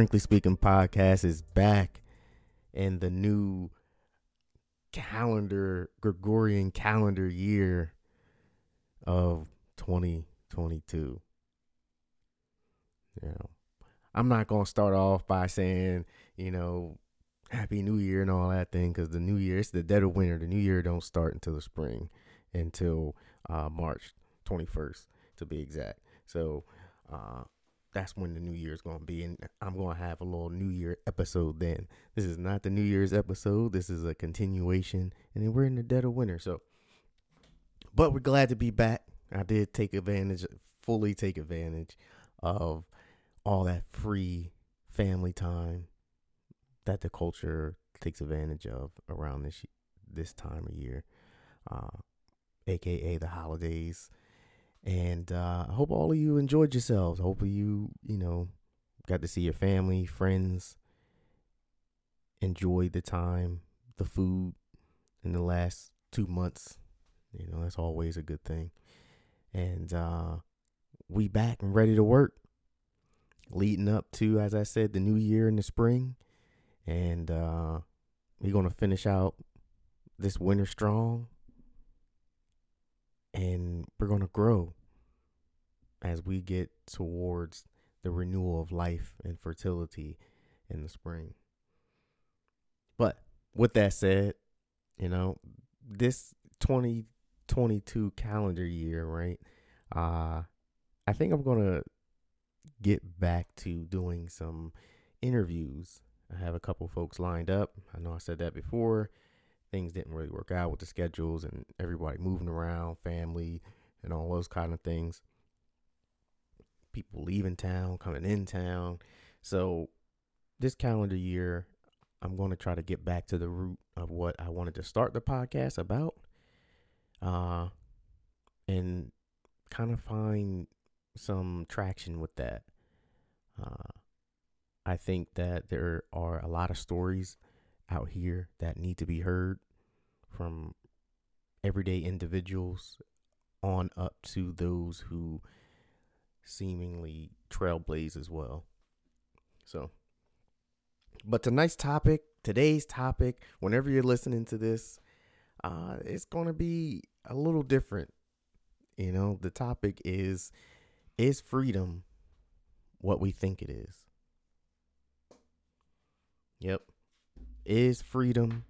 Frankly Speaking podcast is back in the new calendar, Gregorian calendar year of 2022. You know, I'm not going to start off by saying, you know, Happy New Year and all that thing because the New Year, it's the dead of winter. The New Year don't start until the spring, until uh, March 21st to be exact. So uh, that's when the New Year is going to be. And I'm going to have a little New Year episode then. This is not the New Year's episode. This is a continuation. And then we're in the dead of winter. So, but we're glad to be back. I did take advantage, fully take advantage of all that free family time that the culture takes advantage of around this this time of year, uh, aka the holidays. And uh, I hope all of you enjoyed yourselves. Hopefully you you know got to see your family, friends, enjoyed the time, the food in the last two months. You know that's always a good thing. And uh, we back and ready to work. Leading up to, as I said, the new year in the spring and uh, we're gonna finish out this winter strong, and we're gonna grow as we get towards the renewal of life and fertility in the spring. But with that said, you know, this 2022 calendar year, right? Uh I think I'm going to get back to doing some interviews I have a couple folks lined up. I know I said that before. Things didn't really work out with the schedules and everybody moving around, family, and all those kind of things. People leaving town, coming in town. So, this calendar year, I'm going to try to get back to the root of what I wanted to start the podcast about. Uh, and kind of find some traction with that. Uh, I think that there are a lot of stories out here that need to be heard from everyday individuals on up to those who seemingly trailblaze as well. So, but tonight's topic, today's topic, whenever you're listening to this, uh, it's going to be a little different. You know, the topic is Is freedom what we think it is? Yep. Is freedom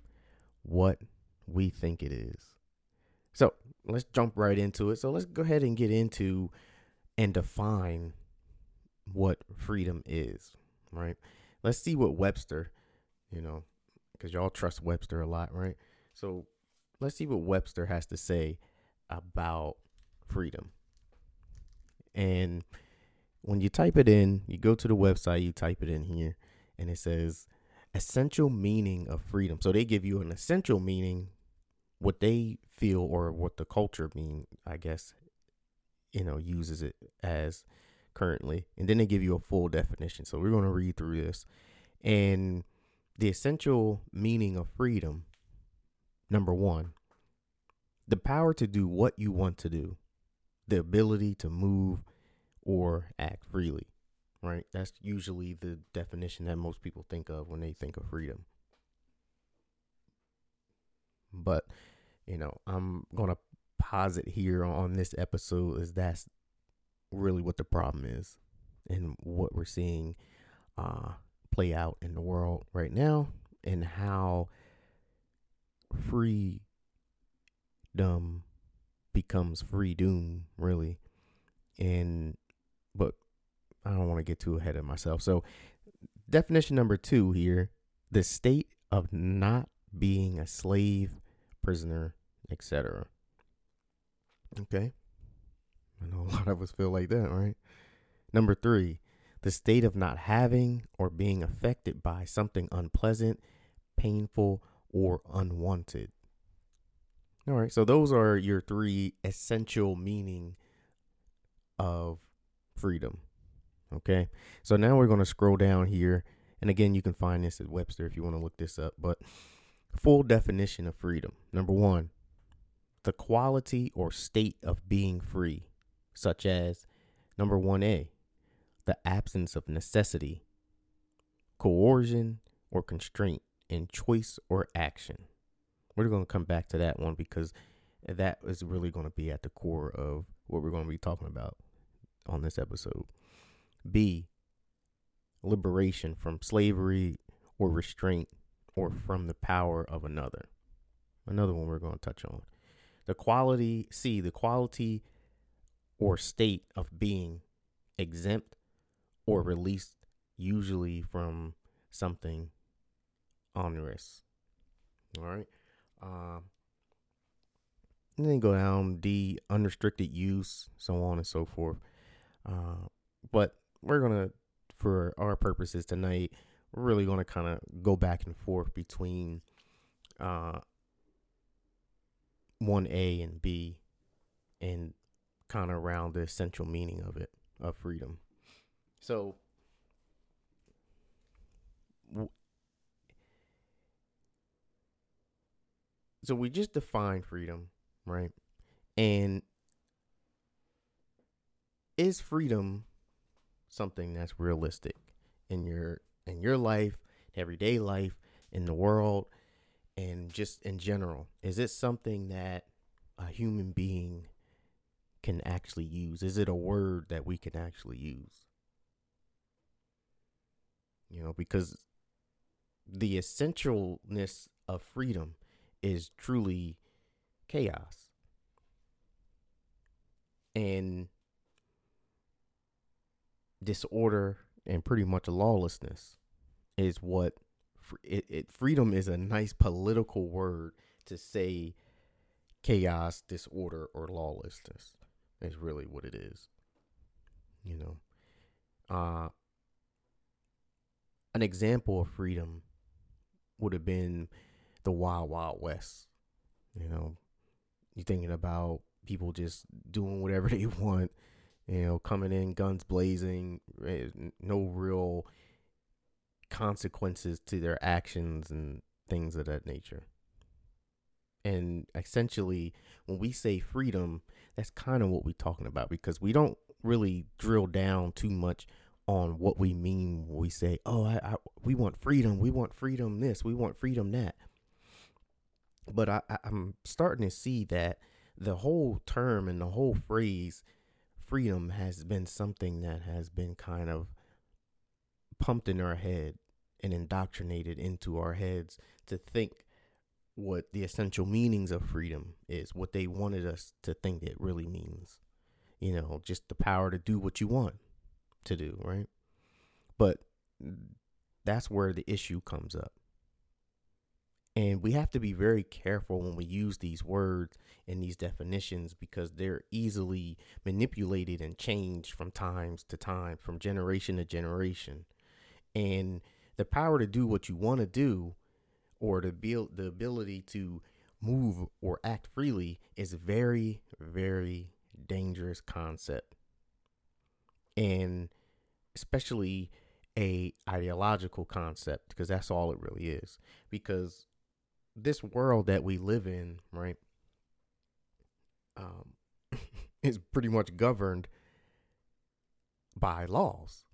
what we think it is? So let's jump right into it. So let's go ahead and get into and define what freedom is, right? Let's see what Webster, you know, because y'all trust Webster a lot, right? So let's see what Webster has to say about freedom. And when you type it in, you go to the website, you type it in here, and it says essential meaning of freedom. So they give you an essential meaning, what they feel or what the culture mean, I guess, you know, uses it as currently. And then they give you a full definition. So we're going to read through this. And the essential meaning of freedom, number one, the power to do what you want to do, the ability to move or act freely right? That's usually the definition that most people think of when they think of freedom. But, you know, I'm going to posit here on this episode is that's really what the problem is and what we're seeing uh, play out in the world right now and how freedom becomes free doom, really and but I don't want to get too ahead of myself. So, definition number two here the state of not being a slave, prisoner, etc. Okay. I know a lot of us feel like that, right? Number three, the state of not having or being affected by something unpleasant, painful, or unwanted. All right, so those are your three essential meaning of freedom. Okay. So now we're going to scroll down here. And again, you can find this at Webster if you want to look this up. But full definition of freedom. Number one, the quality or state of being free, such as number 1A, the absence of necessity, coercion, or constraint in choice or action. We're going to come back to that one because that is really going to be at the core of what we're going to be talking about on this episode. B, liberation from slavery or restraint or from the power of another. Another one we're going to touch on. The quality, C, the quality or state of being exempt or released, usually from something onerous. All right. Um, and then go down D, unrestricted use, so on and so forth. Uh, but we're gonna, for our purposes tonight, we're really gonna kind of go back and forth between uh, one A and B, and kind of around the essential meaning of it of freedom. So. so we just define freedom, right? And is freedom something that's realistic in your in your life, everyday life, in the world, and just in general? Is it something that a human being can actually use? Is it a word that we can actually use? You know, because the essentialness of freedom is truly chaos. And disorder and pretty much lawlessness is what it, it freedom is a nice political word to say chaos, disorder, or lawlessness is really what it is. You know, uh, an example of freedom would have been the wild, wild west. You know, you're thinking about people just doing whatever they want, you know, coming in guns blazing, eh, no real consequences to their actions and things of that nature. And essentially, when we say freedom, that's kind of what we're talking about because we don't really drill down too much on what we mean when we say, "Oh, I, I we want freedom, we want freedom this, we want freedom that." But I, I'm starting to see that the whole term and the whole phrase freedom has been something that has been kind of pumped in our head and indoctrinated into our heads to think what the essential meanings of freedom is, what they wanted us to think it really means. You know, just the power to do what you want to do, right? But that's where the issue comes up. And we have to be very careful when we use these words and these definitions because they're easily manipulated and changed from times to time, from generation to generation. And the power to do what you want to do or to build the ability to move or act freely is a very, very dangerous concept. And especially a ideological concept because that's all it really is because this world that we live in, right, um, is pretty much governed by laws.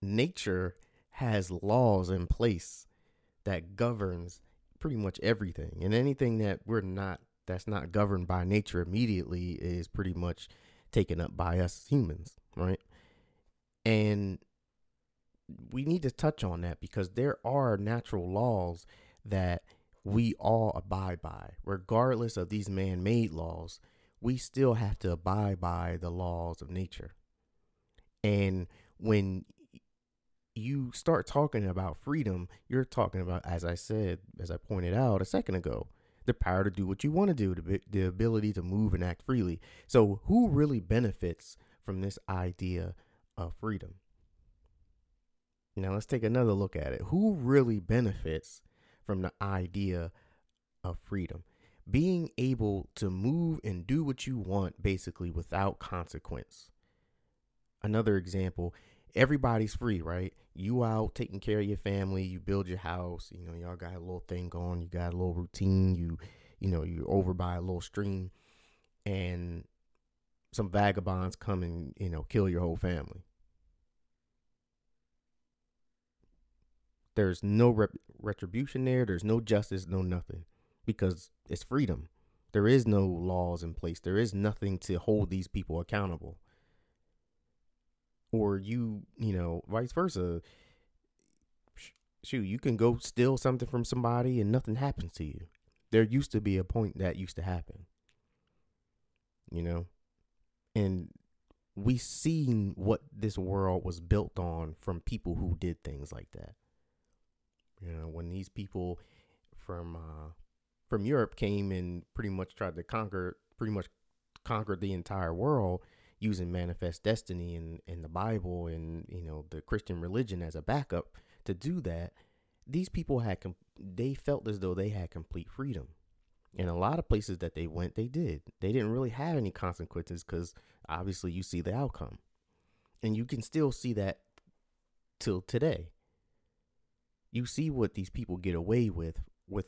Nature has laws in place that governs pretty much everything, and anything that we're not that's not governed by nature immediately is pretty much taken up by us humans, right? And we need to touch on that because there are natural laws that we all abide by. Regardless of these man made laws, we still have to abide by the laws of nature. And when you start talking about freedom, you're talking about, as I said, as I pointed out a second ago, the power to do what you want to do, the, the ability to move and act freely. So, who really benefits from this idea of freedom? Now, let's take another look at it. Who really benefits from the idea of freedom. Being able to move and do what you want basically without consequence. Another example, everybody's free, right? You out taking care of your family, you build your house, you know, y'all got a little thing going, you got a little routine, you you know, you're over by a little stream and some vagabonds come and, you know, kill your whole family. There's no rep- retribution there. There's no justice, no nothing because it's freedom. There is no laws in place. There is nothing to hold these people accountable. Or you, you know, vice versa. Shoot, you can go steal something from somebody and nothing happens to you. There used to be a point that used to happen. You know? And we seen what this world was built on from people who did things like that. You know, when these people from uh, from Europe came and pretty much tried to conquer, pretty much conquered the entire world using manifest destiny and, and the Bible and you know the Christian religion as a backup to do that. These people had com- they felt as though they had complete freedom. In a lot of places that they went, they did. They didn't really have any consequences because obviously you see the outcome, and you can still see that till today. You see what these people get away with with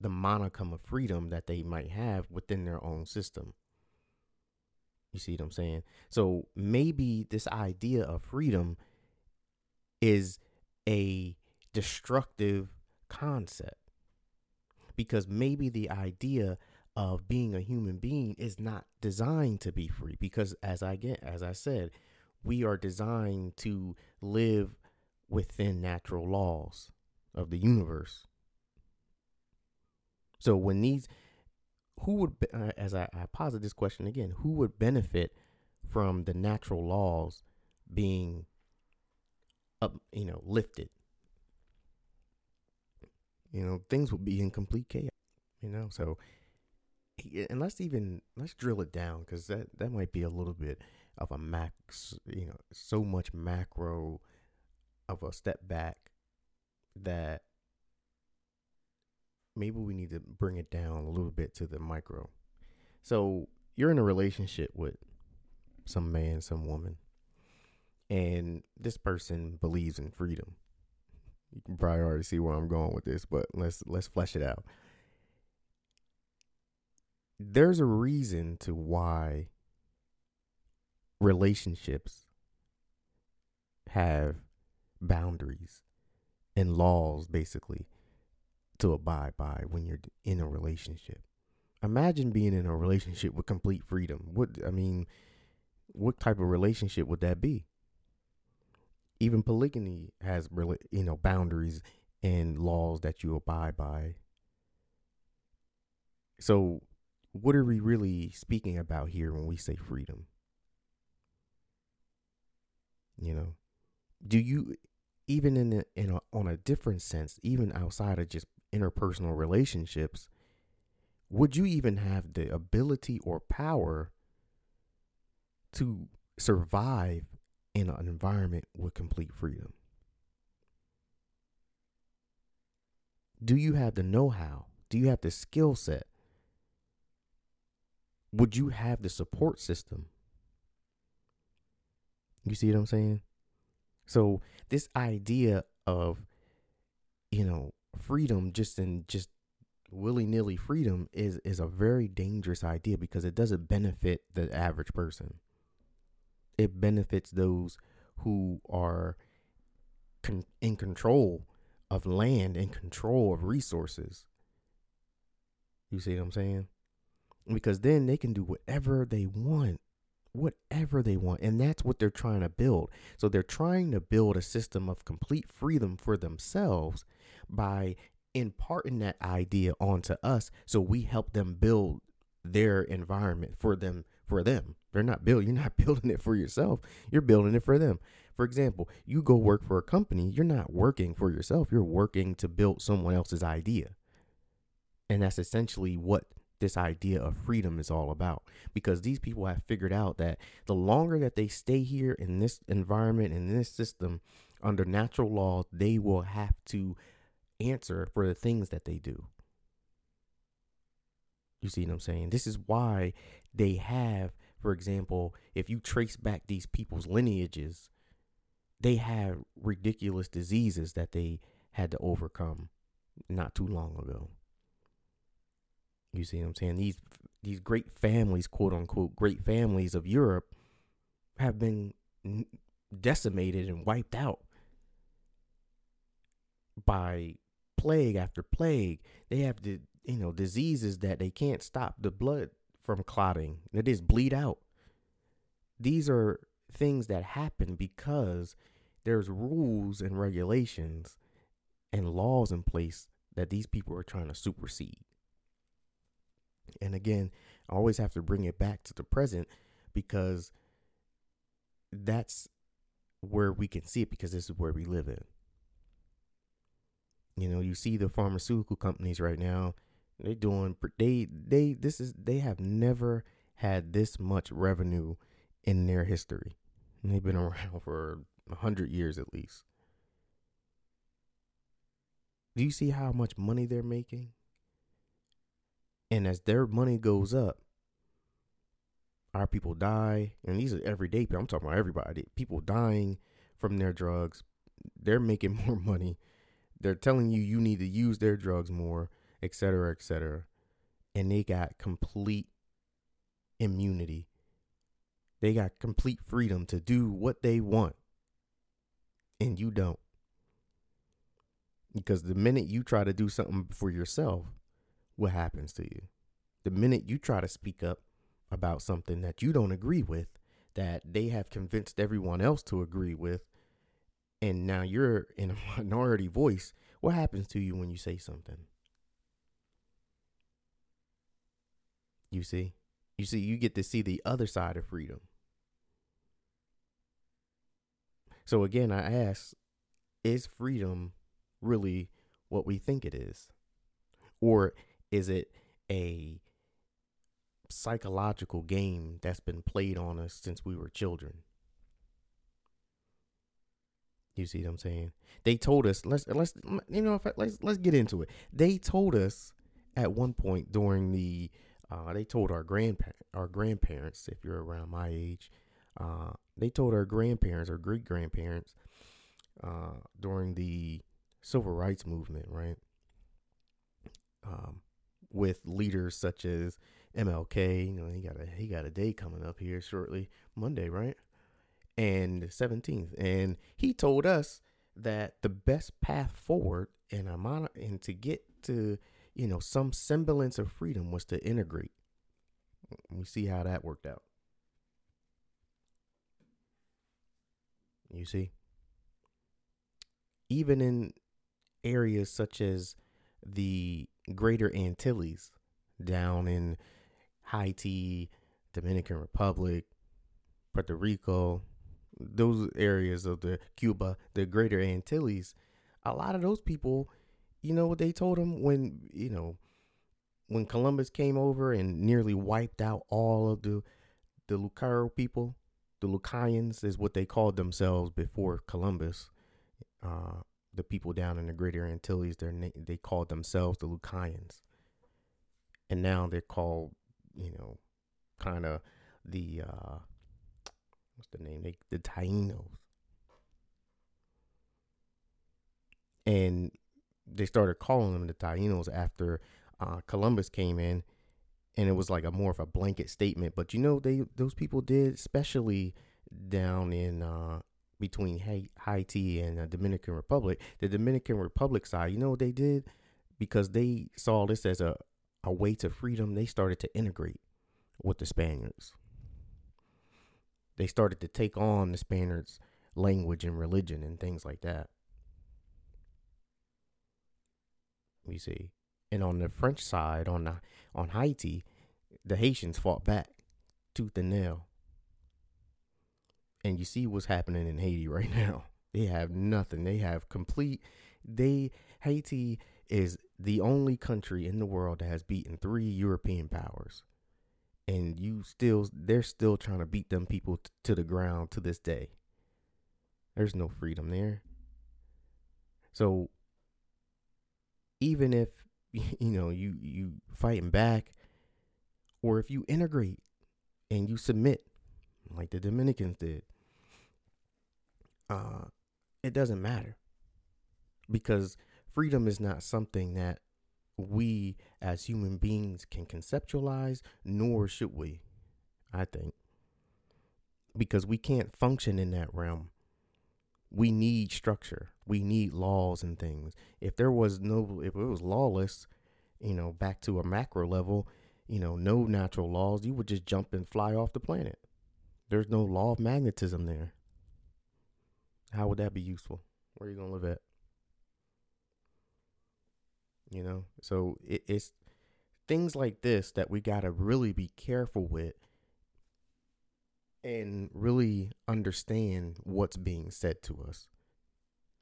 the monicum of freedom that they might have within their own system. You see what I'm saying? So maybe this idea of freedom is a destructive concept because maybe the idea of being a human being is not designed to be free because as I get as I said, we are designed to live within natural laws of the universe. So when these, who would, uh, as I, I posit this question again, who would benefit from the natural laws being up, you know, lifted? You know, things would be in complete chaos. You know, so and let's even let's drill it down because that that might be a little bit of a max. You know, so much macro of a step back that maybe we need to bring it down a little bit to the micro. So you're in a relationship with some man, some woman, and this person believes in freedom. You can probably already see where I'm going with this, but let's let's flesh it out. There's a reason to why relationships have boundaries and laws basically to abide by when you're in a relationship. Imagine being in a relationship with complete freedom. What I mean, what type of relationship would that be? Even polygamy has you know boundaries and laws that you abide by. So, what are we really speaking about here when we say freedom? You know, do you even in a, in a, on a different sense, even outside of just interpersonal relationships, would you even have the ability or power to survive in an environment with complete freedom? Do you have the know how? Do you have the skill set? Would you have the support system? You see what I'm saying? So, this idea of, you know, freedom just in just willy-nilly freedom is is a very dangerous idea because it doesn't benefit the average person. It benefits those who are con- in control of land and control of resources. You see what i'm saying? Because then they can do whatever they want whatever they want and that's what they're trying to build. So they're trying to build a system of complete freedom for themselves by imparting that idea onto us so we help them build their environment for them for them. They're not building you're not building it for yourself you're building it for them. For example you go work for a company you're not working for yourself you're working to build someone else's idea. And that's essentially what this idea of freedom is all about because these people have figured out that the longer that they stay here in this environment in this system under natural law they will have to answer for the things that they do. You see what I'm saying? This is why they have, for example, if you trace back these people's lineages, they have ridiculous diseases that they had to overcome not too long ago. You see what I'm saying? These these great families, quote unquote, great families of Europe have been decimated and wiped out by plague after plague. They have the you know diseases that they can't stop the blood from clotting. It is bleed out. These are things that happen because there's rules and regulations and laws in place that these people are trying to supersede. And again, I always have to bring it back to the present because that's where we can see it because this is where we live in. You know, you see the pharmaceutical companies right now, they're doing they they this is they have never had this much revenue in their history. And they've been around for a hundred years at least. Do you see how much money they're making? And as their money goes up, our people die, and these are everyday people. I'm talking about everybody. People dying from their drugs. They're making more money. They're telling you you need to use their drugs more, et cetera, et cetera. And they got complete immunity. They got complete freedom to do what they want. And you don't. Because the minute you try to do something for yourself, what happens to you? The minute you try to speak up about something that you don't agree with, that they have convinced everyone else to agree with, and now you're in a minority voice, what happens to you when you say something? You see? You see, you get to see the other side of freedom. So again, I ask, is freedom really what we think it is? Or is it a psychological game that's been played on us since we were children? You see what I'm saying? They told us let's let's you know let's let's get into it. They told us at one point during the uh, they told our grandpa our grandparents if you're around my age, uh, they told our grandparents or great grandparents uh, during the civil rights movement, right? Um, with leaders such as MLK, you know, he got a he got a day coming up here shortly, Monday, right? And 17th, and he told us that the best path forward and amount and to get to you know some semblance of freedom was to integrate. We see how that worked out. You see, even in areas such as the Greater Antilles, down in Haiti, Dominican Republic, Puerto Rico, those areas of the Cuba, the Greater Antilles, a lot of those people, you know what they told them when you know when Columbus came over and nearly wiped out all of the the Lucaro people the Lucayans is what they called themselves before Columbus. Uh, the people down in the Greater Antilles, they na- they called themselves the Lucayans, and now they're called, you know, kind of the uh, what's the name? They, the Tainos, and they started calling them the Tainos after uh, Columbus came in and it was like a more of a blanket statement. But you know, they those people did, especially down in uh, between Haiti and the Dominican Republic. The Dominican Republic side, you know what they did? Because they saw this as a, a way to freedom, they started to integrate with the Spaniards. They started to take on the Spaniards' language and religion and things like that. You see. And on the French side, on the on Haiti, the Haitians fought back tooth and nail. And you see what's happening in Haiti right now. They have nothing. They have complete they Haiti is the only country in the world that has beaten three European powers. And you still they're still trying to beat them people t- to the ground to this day. There's no freedom there. So even if you know you you fighting back or if you integrate and you submit like the Dominicans did uh it doesn't matter because freedom is not something that we as human beings can conceptualize, nor should we, I think. Because we can't function in that realm. We need structure. We need laws and things. If there was no, if it was lawless, you know, back to a macro level, you know, no natural laws, you would just jump and fly off the planet. There's no law of magnetism there. How would that be useful? Where are you to live at? You know, so it, it's things like this that we got to really be careful with and really understand what's being said to us.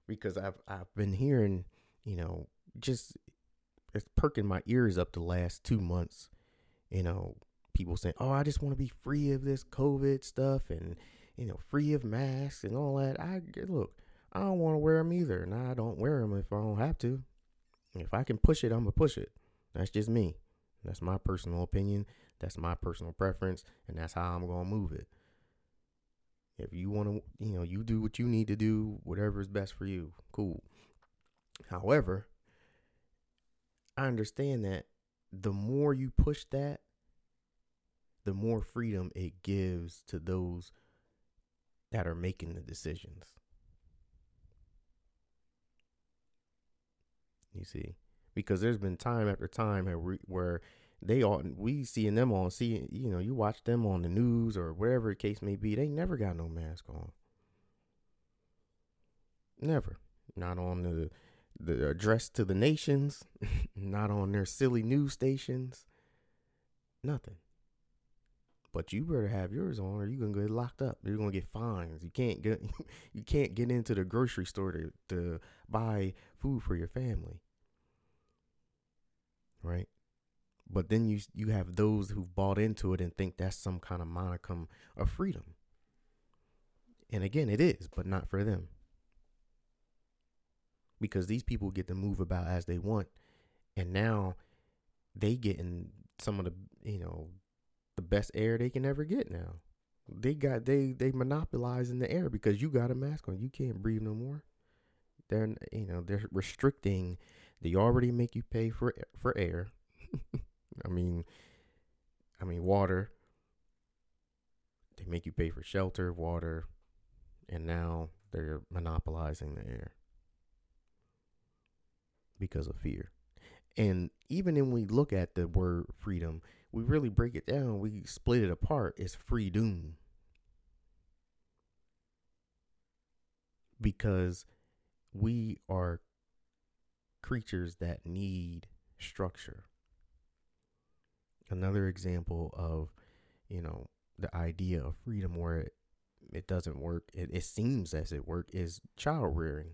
Because I've I've been hearing, you know, just it's perking my ears up the last two months. You know, people saying, "Oh, I just want to be free of this COVID stuff and you know, free of masks and all that." I look, I don't want to wear them either, and I don't wear them if I don't have to. If I can push it, I'm gonna push it. That's just me. That's my personal opinion. That's my personal preference, and that's how I'm gonna move it. If you want to, you know, you do what you need to do, whatever is best for you. Cool. However, I understand that the more you push that, the more freedom it gives to those that are making the decisions. You see, because there's been time after time where they all we seeing them on see you know you watch them on the news or wherever the case may be they never got no mask on. Never. Not on the the address to the nations not on their silly news stations nothing but you better have yours on or you're gonna get locked up. You're gonna get fines. You can't get you can't get into the grocery store to, to buy food for your family. Right? But then you you have those who've bought into it and think that's some kind of monicum of freedom. And again it is but not for them. Because these people get to move about as they want. And now they get in some of the you know the best air they can ever get now. They got they they monopolizing the air because you got a mask on. You can't breathe no more. They're you know they're restricting. They already make you pay for for air. I mean, I mean water. They make you pay for shelter, water, and now they're monopolizing the air because of fear. And even when we look at the word freedom, we really break it down, we split it apart, it's freedom. Because we are creatures that need structure. Another example of, you know, the idea of freedom where it, it doesn't work, it, it seems as it work, is child rearing.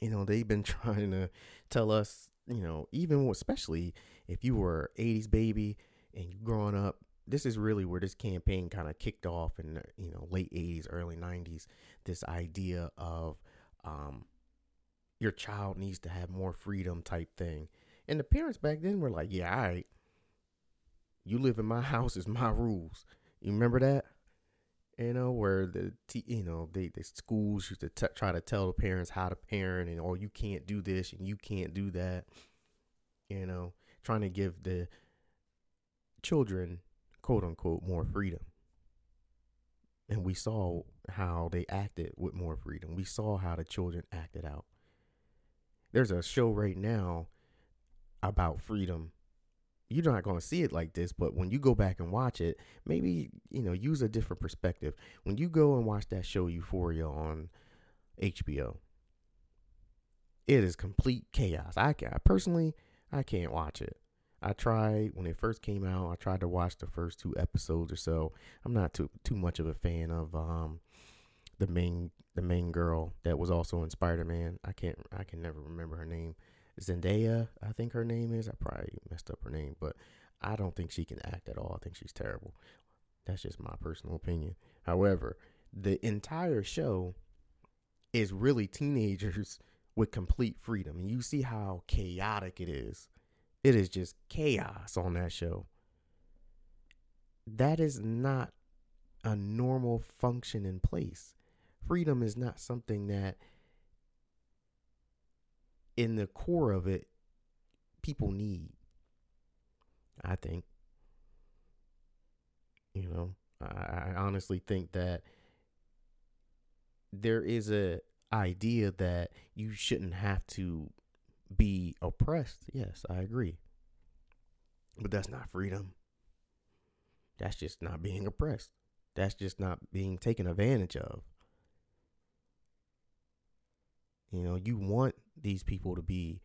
You know, they've been trying to tell us, you know, even especially if you were 80s baby and you growing up, this is really where this campaign kind of kicked off in you know late 80s, early 90s. This idea of um, your child needs to have more freedom type thing, and the parents back then were like, "Yeah, all right, you live in my house, is my rules." You remember that? You know where the t- you know they the schools used to t- try to tell the parents how to parent and oh you can't do this and you can't do that. You know, trying to give the children, quote unquote, more freedom. And we saw how they acted with more freedom. We saw how the children acted out. There's a show right now about freedom. You're not going to see it like this, but when you go back and watch it, maybe, you know, use a different perspective. When you go and watch that show Euphoria on HBO, it is complete chaos. I, I personally, I can't watch it. I tried when it first came out. I tried to watch the first two episodes or so. I'm not too too much of a fan of um the main the main girl that was also in Spider Man. I can't I can never remember her name. Zendaya, I think her name is. I probably messed up her name, but I don't think she can act at all. I think she's terrible. That's just my personal opinion. However, the entire show is really teenagers with complete freedom. And you see how chaotic it is. It is just chaos on that show. That is not a normal function in place. Freedom is not something that, in the core of it, people need. I think. You know, I, I honestly think that there is a idea that you shouldn't have to be oppressed. Yes, I agree. But that's not freedom. That's just not being oppressed. That's just not being taken advantage of. You know, you want these people to be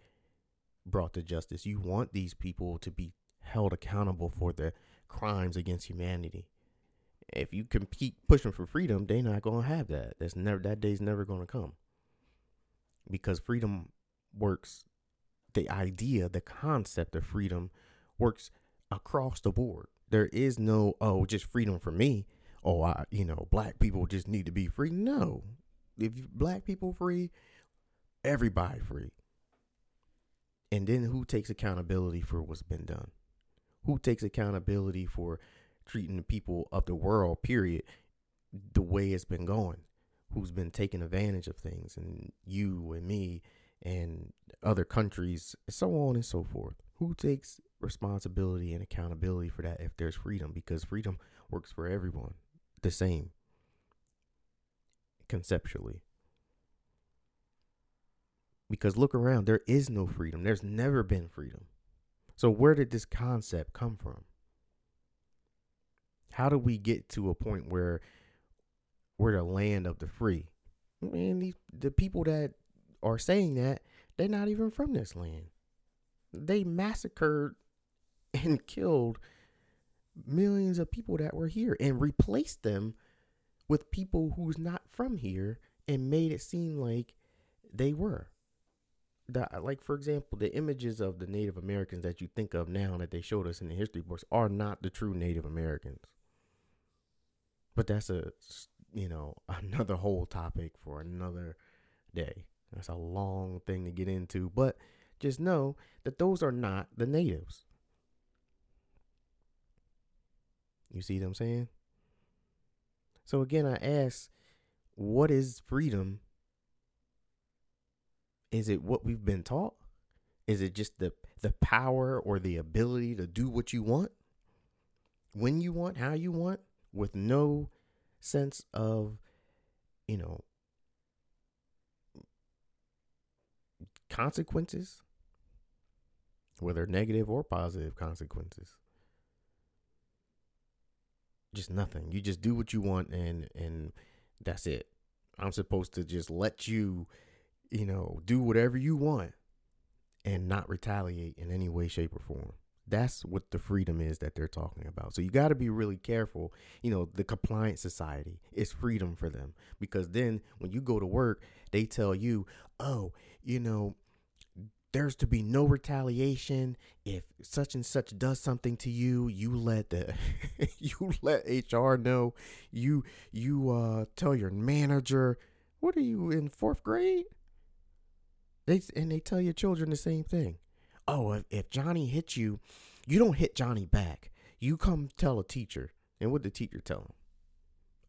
brought to justice. You want these people to be held accountable for their crimes against humanity. If you can keep pushing for freedom, they're not gonna have that. That's never that day's never gonna come. Because freedom works the idea, the concept of freedom works across the board. There is no, oh, just freedom for me. Oh, I, you know, black people just need to be free. No. If black people free, everybody free. And then who takes accountability for what's been done? Who takes accountability for treating the people of the world, period, the way it's been going? Who's been taking advantage of things and you and me and other countries, so on and so forth. Who takes responsibility and accountability for that if there's freedom? Because freedom works for everyone the same conceptually. Because look around, there is no freedom. There's never been freedom. So, where did this concept come from? How do we get to a point where we're the land of the free? I mean, the, the people that are saying that, they're not even from this land. They massacred and killed millions of people that were here and replaced them with people who's not from here and made it seem like they were. The, like for example, the images of the Native Americans that you think of now that they showed us in the history books are not the true Native Americans. But that's a you know another whole topic for another day. That's a long thing to get into, but just know that those are not the natives. You see what I'm saying? So again, I ask, what is freedom? Is it what we've been taught? Is it just the the power or the ability to do what you want? When you want, how you want, with no sense of, you know, consequences, whether negative or positive consequences. Just nothing. You just do what you want and and that's it. I'm supposed to just let you, you know, do whatever you want and not retaliate in any way, shape, or form. That's what the freedom is that they're talking about. So you got to be really careful. You know, the compliant society is freedom for them because then when you go to work, they tell you, oh, you know, there's to be no retaliation if such and such does something to you you let the you let hr know you you uh tell your manager what are you in fourth grade they and they tell your children the same thing. Oh if, if johnny hits you you don't hit johnny back. You come tell a teacher. And what the teacher tell him?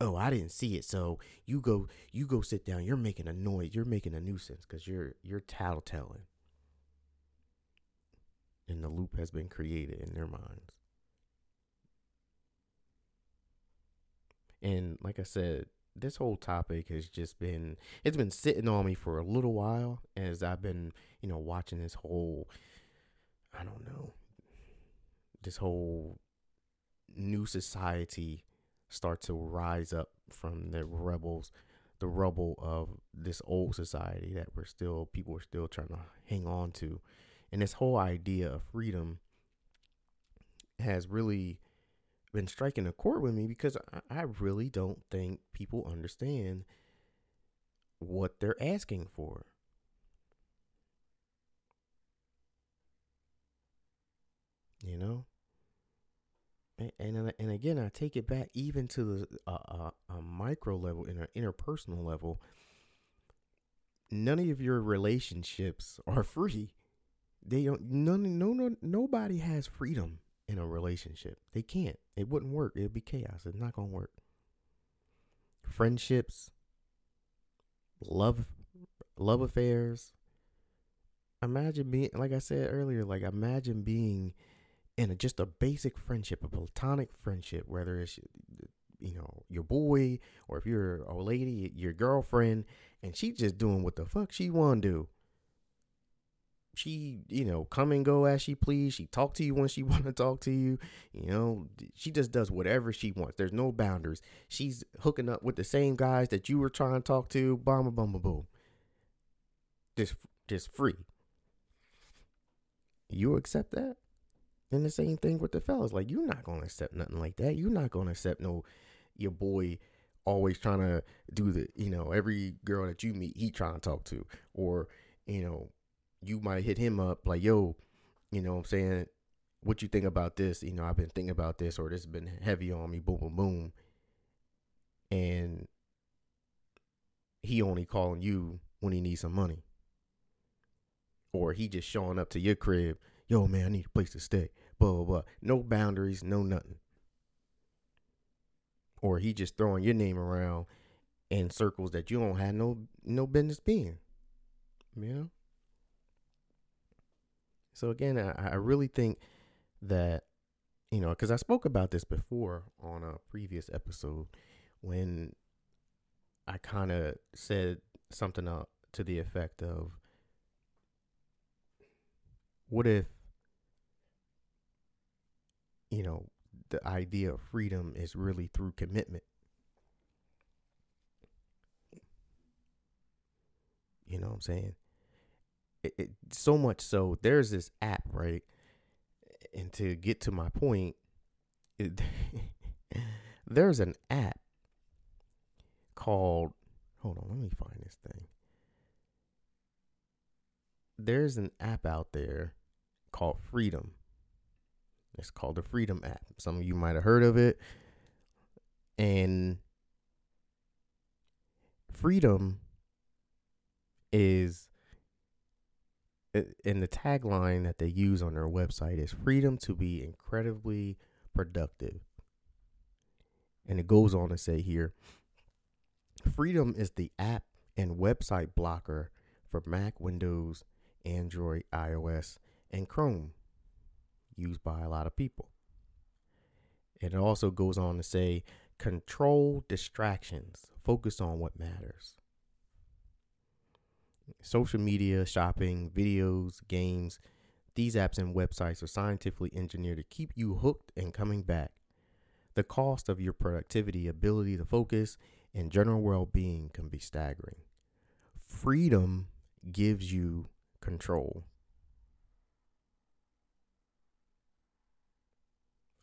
Oh i didn't see it so you go you go sit down. You're making a noise. You're making a nuisance because you're you're tattletelling. And the loop has been created in their minds. And like I said, this whole topic has just been it's been sitting on me for a little while as I've been, you know, watching this whole I don't know, this whole new society start to rise up from the rebels, the rubble of this old society that we're still people are still trying to hang on to. And this whole idea of freedom has really been striking a chord with me because I, really don't think people understand what they're asking for. You know? And, and and again, I take it back even to the a micro level, in an interpersonal level. None of your relationships are free. They don't none no no nobody has freedom in a relationship. They can't. It wouldn't work. It'd be chaos. It's not gonna work. Friendships, love love affairs, imagine being like I said earlier, like imagine being in a, just a basic friendship, a platonic friendship, whether it's you know your boy or if you're a lady, your girlfriend, and she just doing what the fuck she want to do. She, you know, come and go as she please. She talk to you when she want to talk to you. You know, she just does whatever she wants. There's no boundaries. She's hooking up with the same guys that you were trying to talk to. Boom, boom, boom. Just, just free. You accept that? And the same thing with the fellas. Like, you're not gonna accept nothing like that. You're not gonna accept no your boy always trying to do the, you know, every girl that you meet, he trying to talk to. Or, you know, you might hit him up like, yo, you know what I'm saying, what you think about this? You know, I've been thinking about this, or this has been heavy on me, boom, boom, boom. And he only calling you when he needs some money. Or he just showing up to your crib, yo man, I need a place to stay blah blah blah. No boundaries, no nothing. Or he just throwing your name around in circles that you don't have no no business being. You know? So again, I, I really think that, you know, because I spoke about this before on a previous episode when I kind of said something to the effect of, what if you know, the idea of freedom is really through commitment. You know what I'm saying? It, it, so much so, there's this app, right? And to get to my point, it, there's an app called, hold on, let me find this thing. There's an app out there called Freedom it's called the Freedom app. Some of you might have heard of it. And freedom is in the tagline that they use on their website is freedom to be incredibly productive. And it goes on to say here freedom is the app and website blocker for Mac, Windows, Android, iOS, and Chrome used by a lot of people. And It also goes on to say control distractions, focus on what matters. Social media, shopping, videos, games, these apps and websites are scientifically engineered to keep you hooked and coming back. The cost of your productivity, ability to focus, and general well being can be staggering. Freedom gives you control.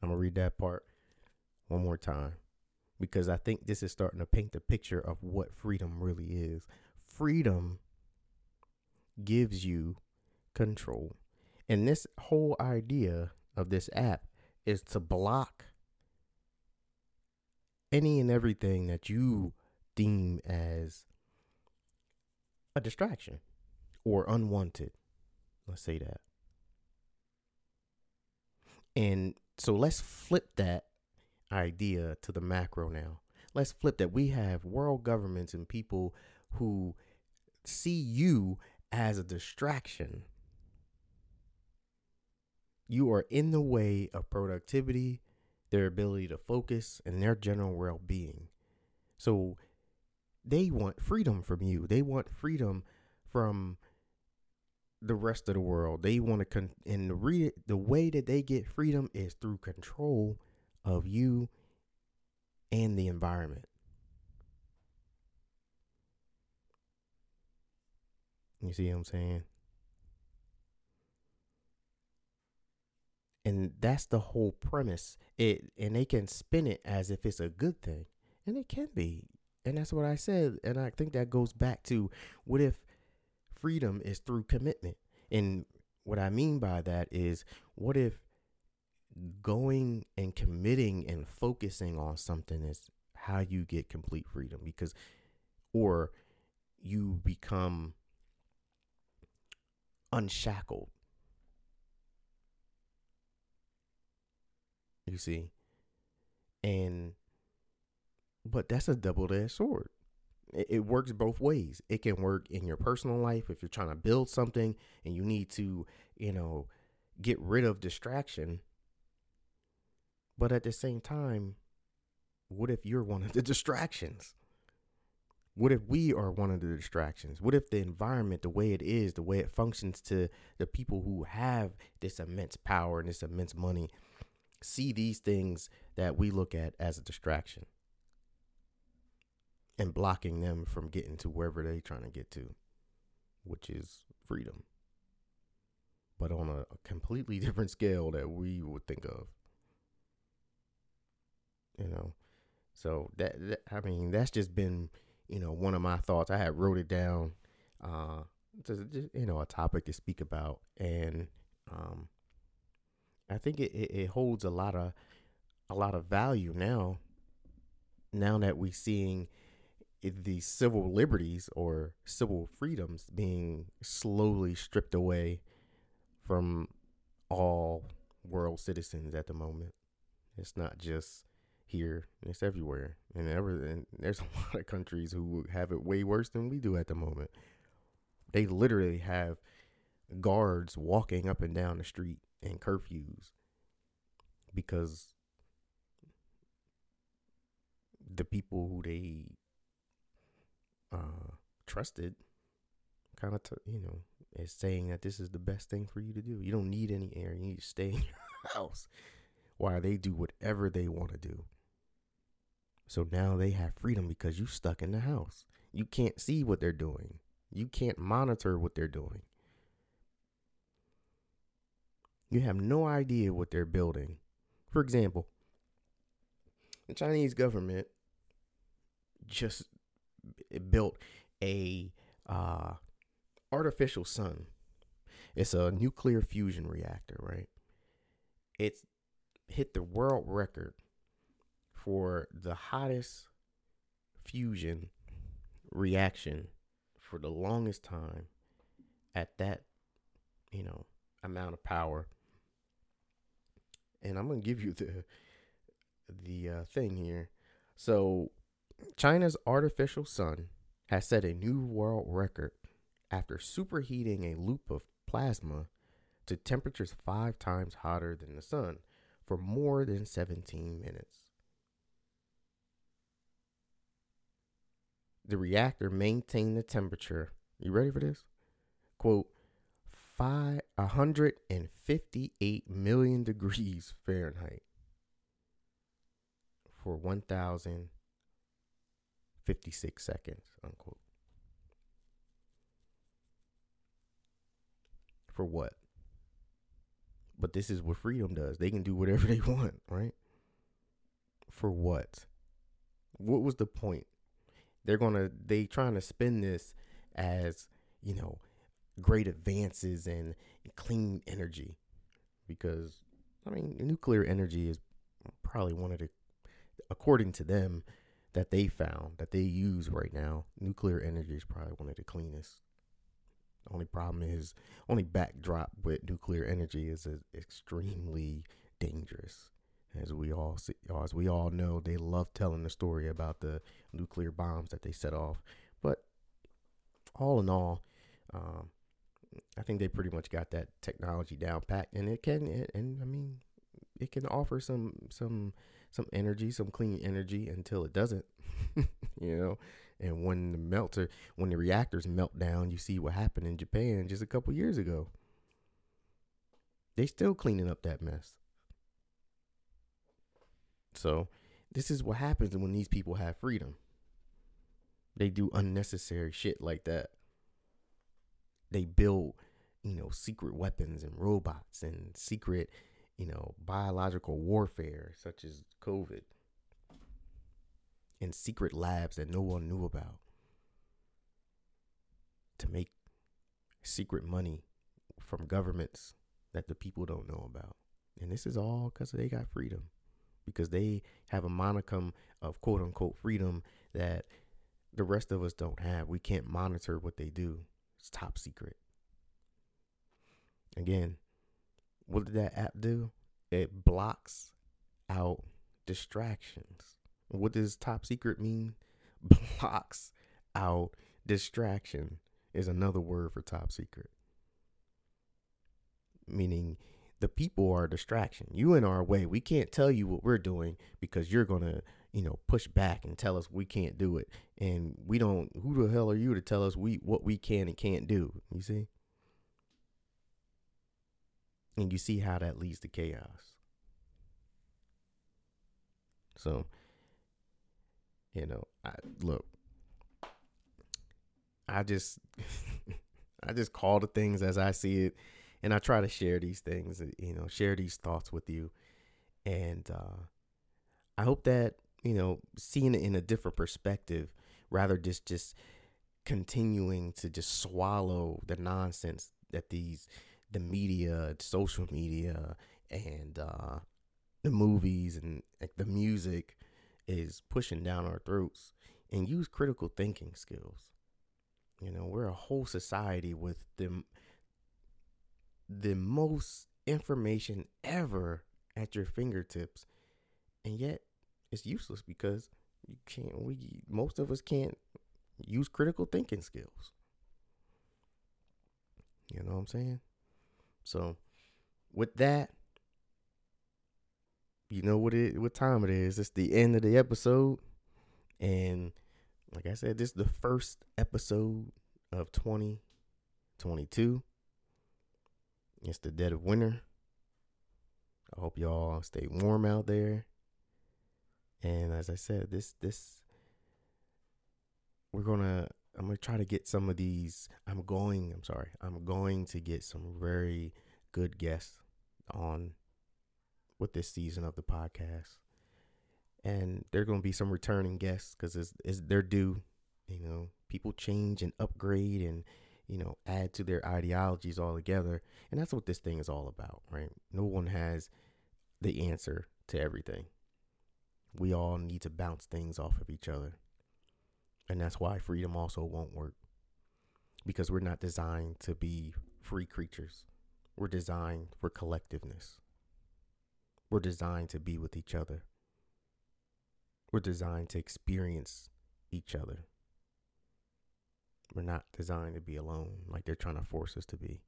I'm gonna read that part one more time because I think this is starting to paint the picture of what freedom really is. Freedom gives you control. And this whole idea of this app is to block any and everything that you deem as a distraction or unwanted. Let's say that. And so let's flip that idea to the macro now. Let's flip that. We have world governments and people who see you as a distraction. You are in the way of productivity, their ability to focus, and their general well being. So they want freedom from you. They want freedom from the rest of the world. They want to con- and the re- the way that they get freedom is through control of you and the environment. You see what I'm saying? And that's the whole premise. It and they can spin it as if it's a good thing. And it can be. And that's what I said. And I think that goes back to what if freedom is through commitment. And what I mean by that is what if going and committing and focusing on something is how you get complete freedom because or you become unshackled you see and but that's a double-edged sword it, it works both ways. It can work in your personal life if you're trying to build something and you need to, you know, get rid of distraction. But at the same time, what if you're one of the distractions? What if we are one of the distractions? What if the environment, the way it is, the way it functions to the people who have this immense power and this immense money, see these things that we look at as a distraction and blocking them from getting to wherever they're trying to get to, which is freedom, but on a, completely different scale that we would think of. You know, so that, that I mean, that's just been you know, one of my thoughts. I had wrote it down, uh, to just, you know, a topic to speak about, and um, I think it, it, it holds a lot of a lot of value now. Now that we're seeing the civil liberties or civil freedoms being slowly stripped away from all world citizens at the moment. It's not just here. It's everywhere, and ever and there's a lot of countries who have it way worse than we do at the moment. They literally have guards walking up and down the street and curfews because the people who they uh, trusted kind of, t- you know, is saying that this is the best thing for you to do. You don't need any air. You need to stay in your house while they do whatever they want to do. So now they have freedom because you're stuck in the house. You can't see what they're doing. You can't monitor what they're doing. You have no idea what they're building. For example, the Chinese government just built a uh, artificial sun. It's a nuclear fusion reactor, right? It's hit the world record for the hottest fusion reaction for the longest time at that, you know, amount of power. And I'm going to give you the the uh, thing here. So, China's artificial sun has set a new world record after superheating a loop of plasma to temperatures 5 times hotter than the sun for more than 17 minutes. The reactor maintained the temperature. You ready for this? Quote, five, 158 million degrees Fahrenheit for 1,056 seconds, unquote. For what? But this is what freedom does. They can do whatever they want, right? For what? What was the point? They're gonna they trying to spin this as you know great advances in clean energy. Because I mean nuclear energy is probably one of the according to them that they found that they use right now nuclear energy is probably one of the cleanest. Only problem is only backdrop with nuclear energy is extremely dangerous as we all see, as we all know, they love telling the story about the nuclear bombs that they set off. But all in all, um, I think they pretty much got that technology down pat, and it can, it, and I mean, it can offer some some some energy, some clean energy until it doesn't, you know. And when the melter, when the reactors melt down, you see what happened in Japan just a couple years ago. They still cleaning up that mess. So this is what happens when these people have freedom. They do unnecessary shit like that. They build, you know, secret weapons and robots and secret, you know, biological warfare such as COVID in secret labs that no one knew about to make secret money from governments that the people don't know about. And this is all because they got freedom because they have a monicum of quote unquote freedom that the rest of us don't have. We can't monitor what they do. It's top secret. Again, what did that app do? It blocks out distractions. What does top secret mean? Blocks out distraction is another word for top secret. Meaning the people are a distraction. You in our way. We can't tell you what we're doing because you're to, you know, push back and tell us we can't do it. And we don't who the hell are you to tell us we what we can and can't do? You see? And you see how that leads to chaos. So, you know, I look, I just I just call the things as I see it and I try to share these things, you know, share these thoughts with you. And uh I hope that, you know, seeing it in a different perspective rather just just continuing to just swallow the nonsense that these the media, social media and uh the movies and like, the music is pushing down our throats and use critical thinking skills. You know, we're a whole society with the the most information ever at your fingertips, and yet it's useless because you can't. We most of us can't use critical thinking skills. You know what I'm saying? So, with that, you know what it what time it is. It's the end of the episode, and like I said, this is the first episode of 2022. It's the dead of winter. I hope y'all stay warm out there. And as I said, this this we're gonna I'm gonna try to get some of these. I'm going. I'm sorry. I'm going to get some very good guests on with this season of the podcast and going to be some returning guests because it's, it's they're due. You know, people change and upgrade and you know add to their ideologies altogether, and that's what this thing is all about, right? No one has the answer to everything. We all need to bounce things off of each other, and that's why freedom also won't work because we're not designed to be free creatures. We're designed for collectiveness. We're designed to be with each other we're designed to experience each other. We're not designed to be alone like they're trying to force us to be.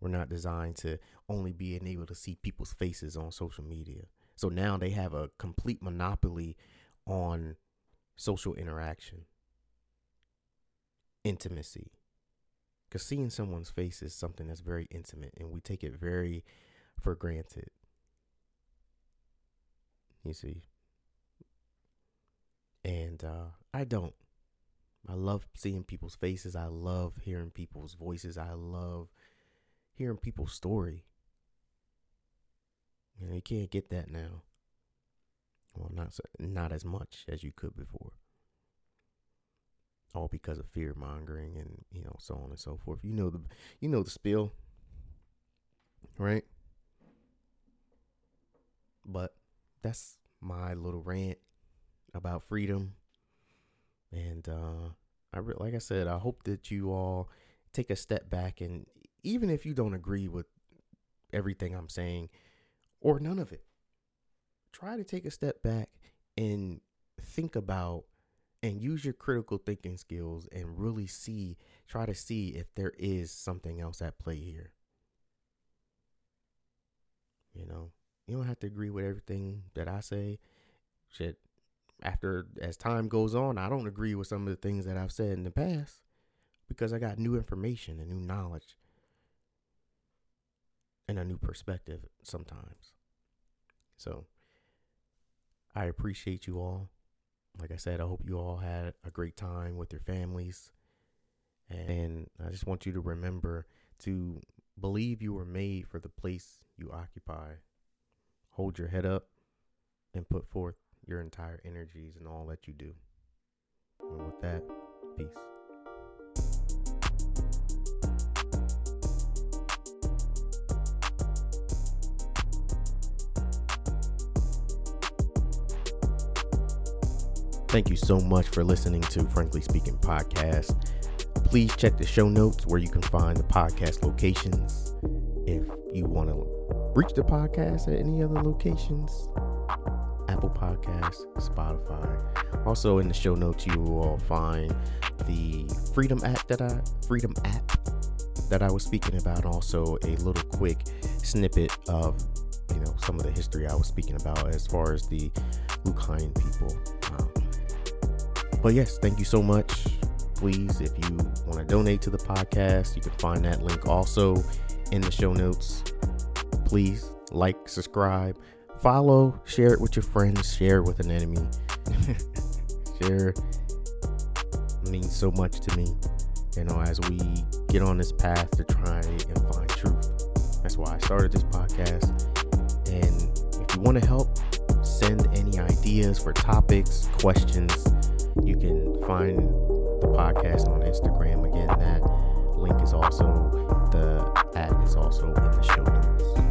We're not designed to only being able to see people's faces on social media. So now they have a complete monopoly on social interaction, intimacy. Because seeing someone's face is something that's very intimate and we take it very for granted. You see, and uh, I don't. I love seeing people's faces. I love hearing people's voices. I love hearing people's story. You know, you can't get that now. Well, not not as much as you could before. All because of fear mongering and you know so on and so forth. You know the you know the spill, right? But that's my little rant about freedom. And uh, I re- like I said, I hope that you all take a step back and even if you don't agree with everything I'm saying or none of it, try to take a step back and think about and use your critical thinking skills and really see, try to see if there is something else at play here. You know, you don't have to agree with everything that I say. Shit, after as time goes on, I don't agree with some of the things that I've said in the past because I got new information and new knowledge and a new perspective sometimes. So I appreciate you all. Like I said, I hope you all had a great time with your families. And I just want you to remember to believe you were made for the place you occupy. Hold your head up and put forth your entire energies and all that you do. And with that, peace. Thank you so much for listening to Frankly Speaking Podcast. Please check the show notes where you can find the podcast locations. If you want to reach the podcast at any other locations, Apple Podcasts, Spotify. Also in the show notes, you will find the Freedom app that I Freedom app that I was speaking about. Also a little quick snippet of you know some of the history I was speaking about as far as the Lucayan people. Um, but yes, thank you so much. Please, if you want to donate to the podcast, you can find that link also in the show notes. Please like, subscribe, follow, share it with your friends, share it with an enemy. share means so much to me, you know, as we get on this path to try and find truth. That's why I started this podcast. And if you want to help, send any ideas for topics, questions, you can find the podcast on Instagram. Again, that link is also the at is also in the show notes.